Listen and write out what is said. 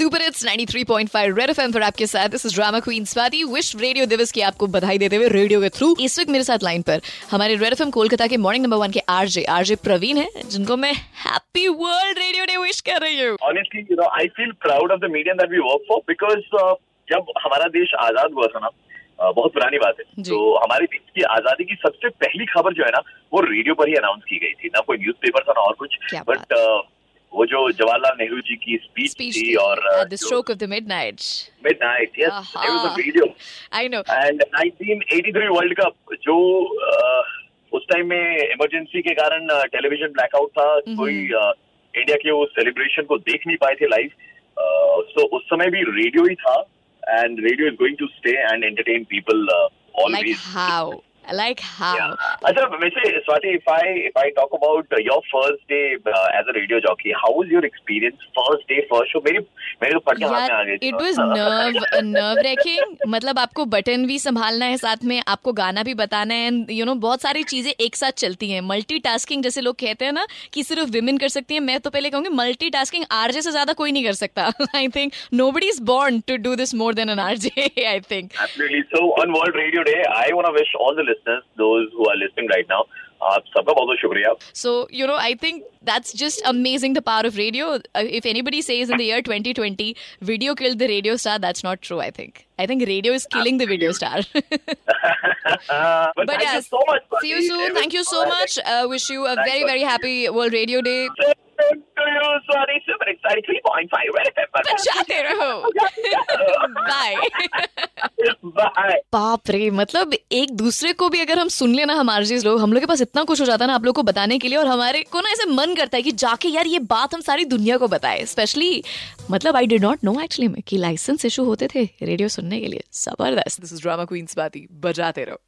Super it's 93.5 red FM पर आपके साथ। This is drama queen Swati विश्व रेडियो दिवस की आपको बधाई देते हुए रेडियो के थ्रू इस वक्त मेरे साथ लाइन पर। हमारे रेड एफएम कोलकाता के मॉर्निंग नंबर वन के आरजे आरजे प्रवीण है जिनको मैं happy world radio day wish कर रही हूँ। Honestly, you know, I feel proud of the medium that we work for because uh, जब हमारा देश आज़ाद हुआ था ना बहुत पुरानी बात है। तो हमारे देश की आज़ादी की सबसे पहली खबर जो है ना वो रेडियो पर ही अनाउंस की गई थी। ना कोई न्यूज़पेपर था ना और कुछ। बट वो जो जवाहरलाल नेहरू जी की स्पीच स्पीच थी और uh, the stroke of the midnight midnight yes. It was a video I know and 1983 world cup जो uh, उस टाइम में इमरजेंसी के कारण टेलीविज़न ब्लैकआउट था mm-hmm. कोई uh, इंडिया के वो सेलिब्रेशन को देख नहीं पाए थे लाइव सो उस समय भी रेडियो ही था and radio is going to stay and entertain people like always how like how अच्छा वैसे Swati if I if I talk about your first day as a radio jockey how was your experience first day first show मेरी मेरे तो पढ़ के हाथ में आ गई थी। It was nerve nerve racking मतलब आपको बटन भी संभालना है साथ में आपको गाना भी बताना है यू नो बहुत सारी चीज़ें एक साथ चलती हैं। मल्टीटास्किंग जैसे लोग कहते हैं ना कि सिर्फ़ विमेन कर सकती हैं। मैं तो पहले कहूँगी मल्टीटास्किंग आरजे से ज़्यादा कोई नहीं कर सकता। I think nobody is born to do this more than an RJ I think Absolutely. So on World Radio Day, I want to wish all the listeners, those who are listening right now, आप सबका बहुत बहुत शुक्रिया So, you know, I think that's just amazing the power of radio. Uh, if anybody says in the year 2020, video killed the radio star, that's not true, I think. I think radio is killing the video star. but, but thank yes, you so much. see you soon. Thank you so much. Uh, wish you a Thanks very, for- very happy World Radio Day. To you, Swati, super exciting 3.5 Red FM पर। बचाते रहो bye Bye. बाप रे मतलब एक दूसरे को भी अगर हम सुन लेना हमारे लोग हम लोग के पास इतना कुछ हो जाता है ना आप लोग को बताने के लिए और हमारे को ना ऐसे मन करता है कि जाके यार ये बात हम सारी दुनिया को बताए। स्पेशली मतलब I did not know actually में कि लाइसेंस इशू होते थे रेडियो सुनने के लिए। ज़बरदस्त। दिस इज़ ड्रामा क्वींस बाती। बजाते रहो।